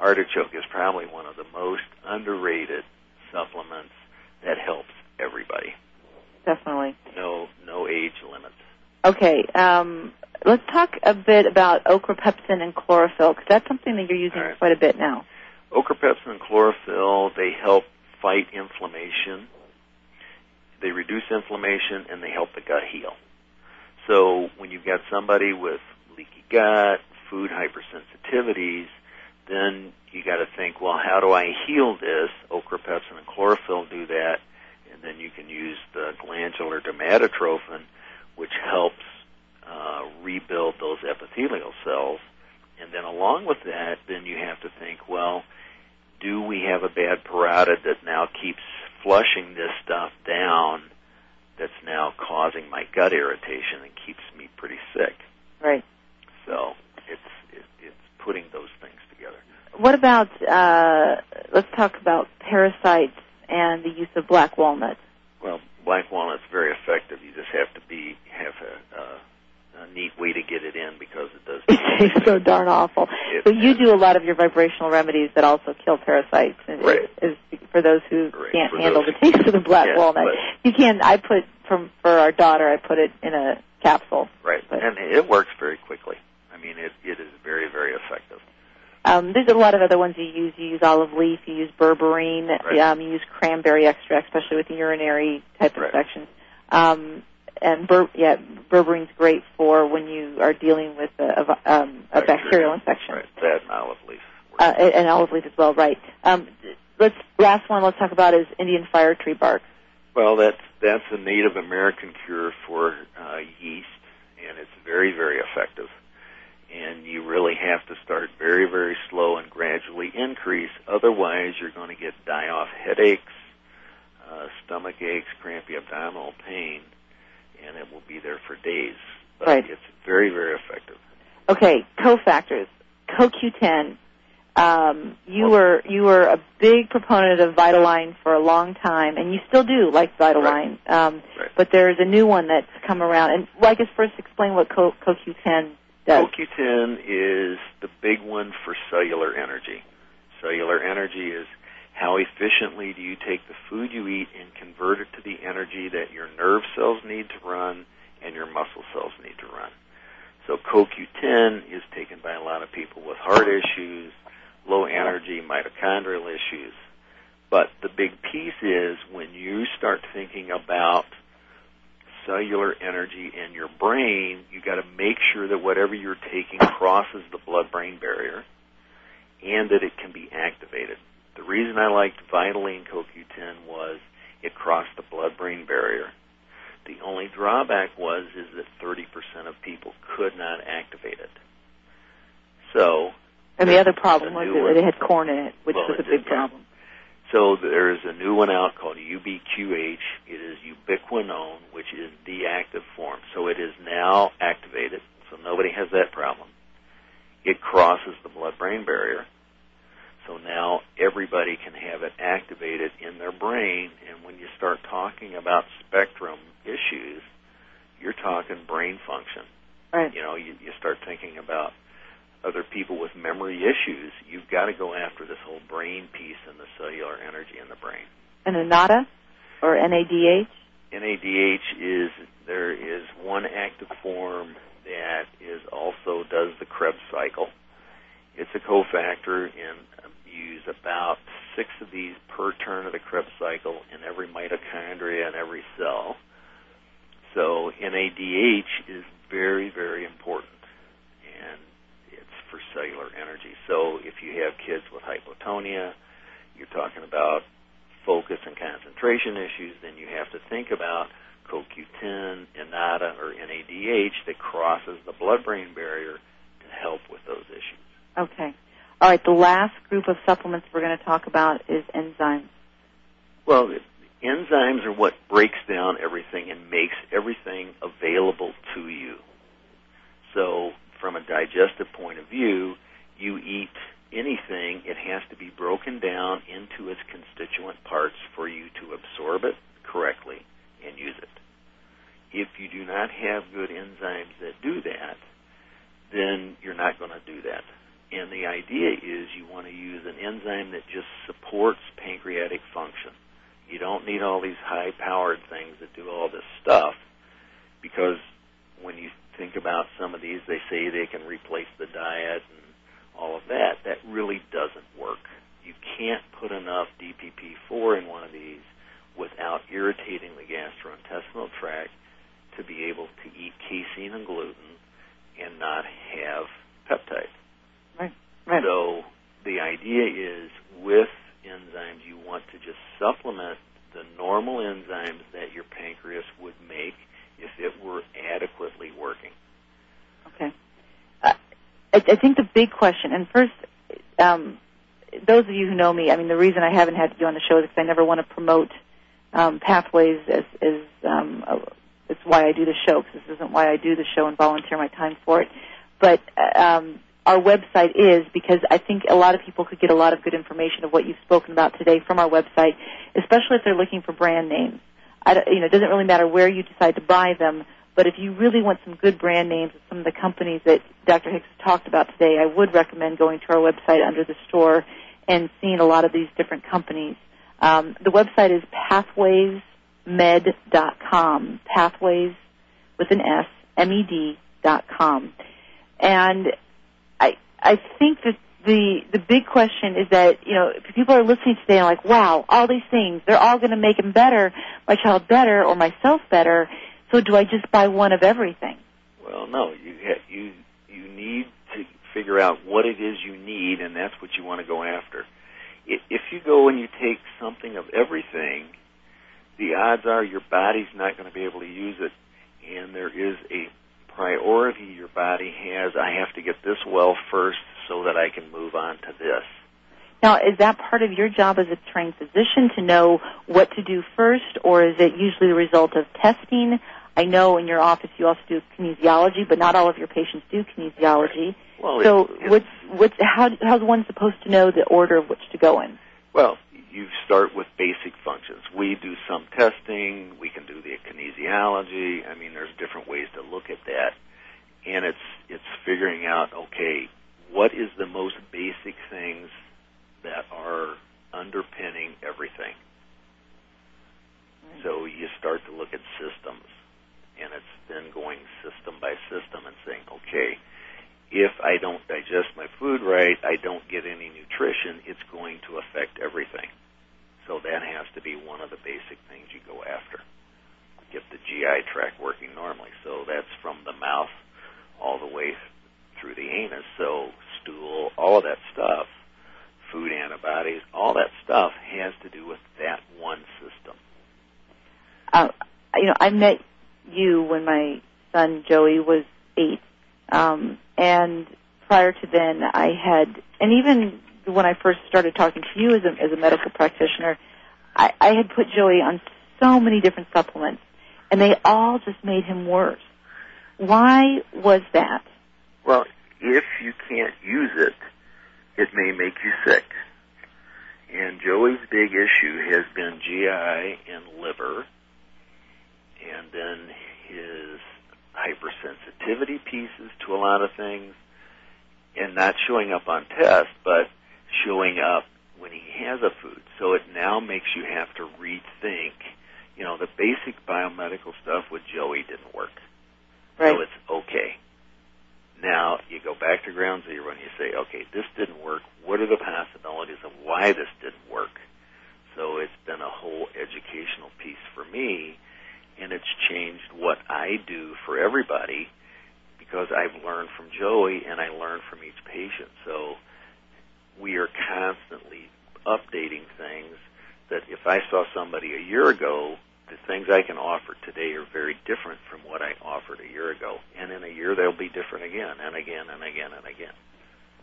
Speaker 4: artichoke is probably one of the most underrated supplements that helps everybody.
Speaker 3: Definitely.
Speaker 4: No no age limits.
Speaker 3: Okay. Um, let's talk a bit about okra pepsin and chlorophyll because that's something that you're using
Speaker 4: right.
Speaker 3: quite a bit now.
Speaker 4: Okra Pepsin and chlorophyll, they help fight inflammation. They reduce inflammation and they help the gut heal. So when you've got somebody with leaky gut, food hypersensitivities, then you got to think, well, how do I heal this? Okra Pepsin and chlorophyll do that, and then you can use the glandular Dermatrophin, which helps uh, rebuild those epithelial cells. And then along with that, then you have to think, well, do we have a bad parotid that now keeps flushing this stuff down that's now causing my gut irritation and keeps me pretty sick?
Speaker 3: Right.
Speaker 4: So it's it, it's putting those things together.
Speaker 3: What about uh, let's talk about parasites and the use of black walnut.
Speaker 4: Well, black walnut's very effective. You just have to be have a, a, a neat way to get it in because it does. *laughs*
Speaker 3: It tastes so darn awful.
Speaker 4: It-
Speaker 3: So you do a lot of your vibrational remedies that also kill parasites. And
Speaker 4: Right.
Speaker 3: Is, for those who
Speaker 4: Right.
Speaker 3: can't
Speaker 4: For
Speaker 3: handle
Speaker 4: those
Speaker 3: the taste of the black
Speaker 4: Yeah,
Speaker 3: walnut, you can. I put from for our daughter. I put it in a capsule.
Speaker 4: Right,
Speaker 3: But-
Speaker 4: and it works very quickly. I mean, it it is very very effective.
Speaker 3: Um, there's a lot of other ones you use. You use olive leaf. You use berberine.
Speaker 4: Right.
Speaker 3: Um, you use cranberry extract, especially with the urinary type
Speaker 4: Right.
Speaker 3: infections. Um, and ber- yeah, berberine's great for when you are dealing with a, a, um, a bacterial infection.
Speaker 4: Right, that and olive leaf.
Speaker 3: Uh, and olive leaf as well, right? Um, let's last one. Let's talk about is Indian fire tree bark.
Speaker 4: Well, that's that's a Native American cure for uh, yeast, and it's very very effective. And you really have to start very very slow and gradually increase. Otherwise, you're going to get die off headaches, uh, stomach aches, crampy abdominal pain, and it will be there for days. But
Speaker 3: Right.
Speaker 4: it's very very effective.
Speaker 3: Okay, cofactors. CoQ10. Um, you
Speaker 4: Well-
Speaker 3: were you were a big proponent of Vitaline for a long time, and you still do like Vitaline. Um,
Speaker 4: Right.
Speaker 3: But there's a new one that's come around, and well, I guess first explain what Co- CoQ10 does.
Speaker 4: CoQ10 is the big one for cellular energy. Cellular energy is how efficiently do you take the food you eat and convert it to the energy that your nerve cells need to run and your muscle cells need to run. So CoQ10 is taken by a lot of people with heart issues, low energy, mitochondrial issues. But the big piece is when you start thinking about cellular energy in your brain, you got to make sure that whatever you're taking crosses the blood-brain barrier and that it can be activated. The reason I liked Vitaline CoQ10 was it crossed the blood-brain barrier. The only drawback was is that 30% of people could not activate it. So,
Speaker 3: And the other problem was that it had corn in it, which
Speaker 4: Well,
Speaker 3: was a big problem.
Speaker 4: So there is a new one out called UBQH. It is ubiquinone, which is the active form. So it is now activated. So nobody has that problem. It crosses the blood-brain barrier. So now everybody can have it activated in their brain, and when you start talking about spectrum issues, you're talking brain function.
Speaker 3: Right.
Speaker 4: You know, you, you start thinking about other people with memory issues. You've got to go after this whole brain piece and the cellular energy in the brain.
Speaker 3: And a NADA or NADH?
Speaker 4: NADH is there is one active form that is also does the Krebs cycle. It's a cofactor and use about six of these per turn of the Krebs cycle in every mitochondria and every cell. So NADH is very, very important, and cellular energy. So if you have kids with hypotonia, you're talking about focus and concentration issues, then you have to think about CoQ10, NADA, or NADH that crosses the blood-brain barrier to help with those issues.
Speaker 3: Okay. All right, the last group of supplements we're going to talk about is enzymes.
Speaker 4: Well, enzymes are what breaks down everything and makes everything available to you. So, from a digestive point of view, you eat anything, it has to be broken down into its constituent parts for you to absorb it correctly and use it. If you do not have good enzymes that do that, then you're not going to do that. And the idea is you want to use an enzyme that just supports pancreatic function. You don't need all these high powered things that do all this stuff because when you think about some of these, they say they can replace the diet and all of that. That really doesn't work. You can't put enough DPP4 in one of these without irritating the gastrointestinal tract to be able to eat casein and gluten and not have peptides.
Speaker 3: Right. Right.
Speaker 4: So the idea is with enzymes, you want to just supplement the normal enzymes that your pancreas would make if it were adequately working.
Speaker 3: Okay. Uh, I, I think the big question, and first, um, those of you who know me, I mean, the reason I haven't had you on the show is because I never want to promote um, pathways as, as um, uh, it's why I do the show, because this isn't why I do the show and volunteer my time for it. But uh, um, our website is because I think a lot of people could get a lot of good information of what you've spoken about today from our website, especially if they're looking for brand names. I don't, you know, it doesn't really matter where you decide to buy them, but if you really want some good brand names of some of the companies that Dr. Hicks talked about today, I would recommend going to our website under the store and seeing a lot of these different companies. Um, the website is pathwaysmed.com. Pathways with an S, M-E-D dot com. And I, I think that the, the big question is that, you know, people are listening today and like, wow, all these things, they're all going to make him better, my child better, or myself better, so do I just buy one of everything?
Speaker 4: Well, no, you you you need to figure out what it is you need, and that's what you want to go after. If you go and you take something of everything, the odds are your body's not going to be able to use it, and there is a priority your body has. I have to get this well first so that I can move on to this.
Speaker 3: Now, is that part of your job as a trained physician to know what to do first, or is it usually the result of testing? I know in your office you also do kinesiology, but not all of your patients do kinesiology.
Speaker 4: Well,
Speaker 3: so,
Speaker 4: it-
Speaker 3: what's what's how how's one supposed to know the order of which to go in?
Speaker 4: Well, you start with basic functions. We do some testing. We can do the kinesiology. I mean, there's different ways to look at that, and it's it's figuring out okay, what is the most basic things that are underpinning everything. So you start to look at systems, and it's then going system by system and saying, okay, if I don't digest my food right, I don't get any nutrition, it's going to affect everything. So that has to be one of the basic things you go after. Get the GI tract working normally. So that's from the mouth all the way through the anus. So stool, all of that stuff, food antibodies, all that stuff has to do with that one system.
Speaker 3: Uh, you know, I met you when my son Joey was eight, um, and prior to then, I had, and even when I first started talking to you as a, as a medical practitioner, I, I had put Joey on so many different supplements, and they all just made him worse. Why was that?
Speaker 4: Well, if you can't use it, it may make you sick. And Joey's big issue has been GI and liver, and then his hypersensitivity pieces to a lot of things, and not showing up on tests, but showing up when he has a food. So it now makes you have to rethink. You know, the basic biomedical stuff with Joey didn't work.
Speaker 3: Right.
Speaker 4: So it's okay. Now you go back to ground zero and you say, okay, this didn't work. What are the possibilities of why this didn't work? So it's been a whole educational piece for me, and it's changed what I do for everybody because I've learned from Joey and I learned from each patient. So we are constantly updating things that if I saw somebody a year ago the things I can offer today are very different from what I offered a year ago. And in a year, they'll be different again and again and again and again.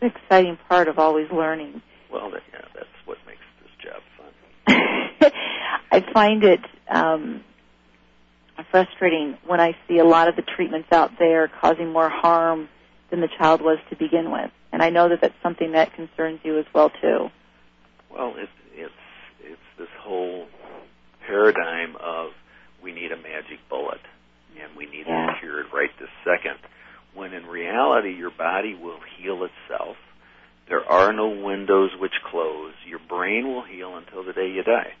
Speaker 3: It's an exciting part of always learning.
Speaker 4: Well, that, yeah, that's what makes this job fun. *laughs*
Speaker 3: I find it um, frustrating when I see a lot of the treatments out there causing more harm than the child was to begin with. And I know that that's something that concerns you as well too.
Speaker 4: Well, it, it's it's this whole paradigm of we need a magic bullet and we need
Speaker 3: Yeah.
Speaker 4: it cured right this second. When in reality, your body will heal itself. There are no windows which close. Your brain will heal until the day you die.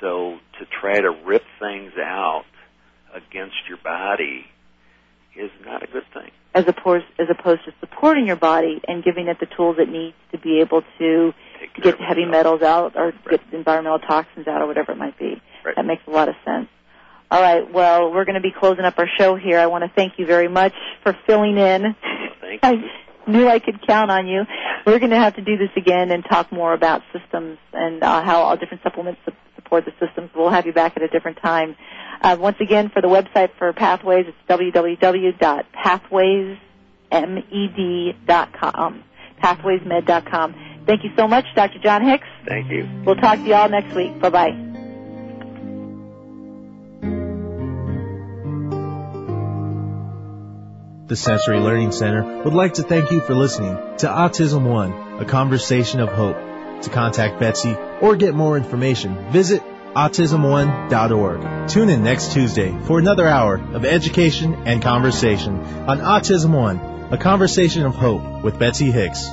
Speaker 4: So to try to rip things out against your body is not a good thing.
Speaker 3: As opposed, as opposed to supporting your body and giving it the tools it needs to be able to get
Speaker 4: of
Speaker 3: heavy metals out or
Speaker 4: Right.
Speaker 3: get environmental toxins out or whatever it might be.
Speaker 4: Right.
Speaker 3: That makes a lot of sense. All right. Well, we're going to be closing up our show here. I want to thank you very much for filling in.
Speaker 4: Thank
Speaker 3: I *laughs*
Speaker 4: you.
Speaker 3: Knew I could count on you. We're going to have to do this again and talk more about systems and uh, how all different supplements su- support the systems. We'll have you back at a different time. Uh, once again, for the website for Pathways, it's www.pathwaysmed.com. Pathwaysmed.com. Thank you so much, Dr. John Hicks.
Speaker 4: Thank you.
Speaker 3: We'll talk to you all next week. Bye bye.
Speaker 2: The Sensory Learning Center would like to thank you for listening to Autism One, a conversation of hope. To contact Betsy or get more information, visit autismone.org. Tune in next Tuesday for another hour of education and conversation on Autism One, a conversation of hope with Betsy Hicks.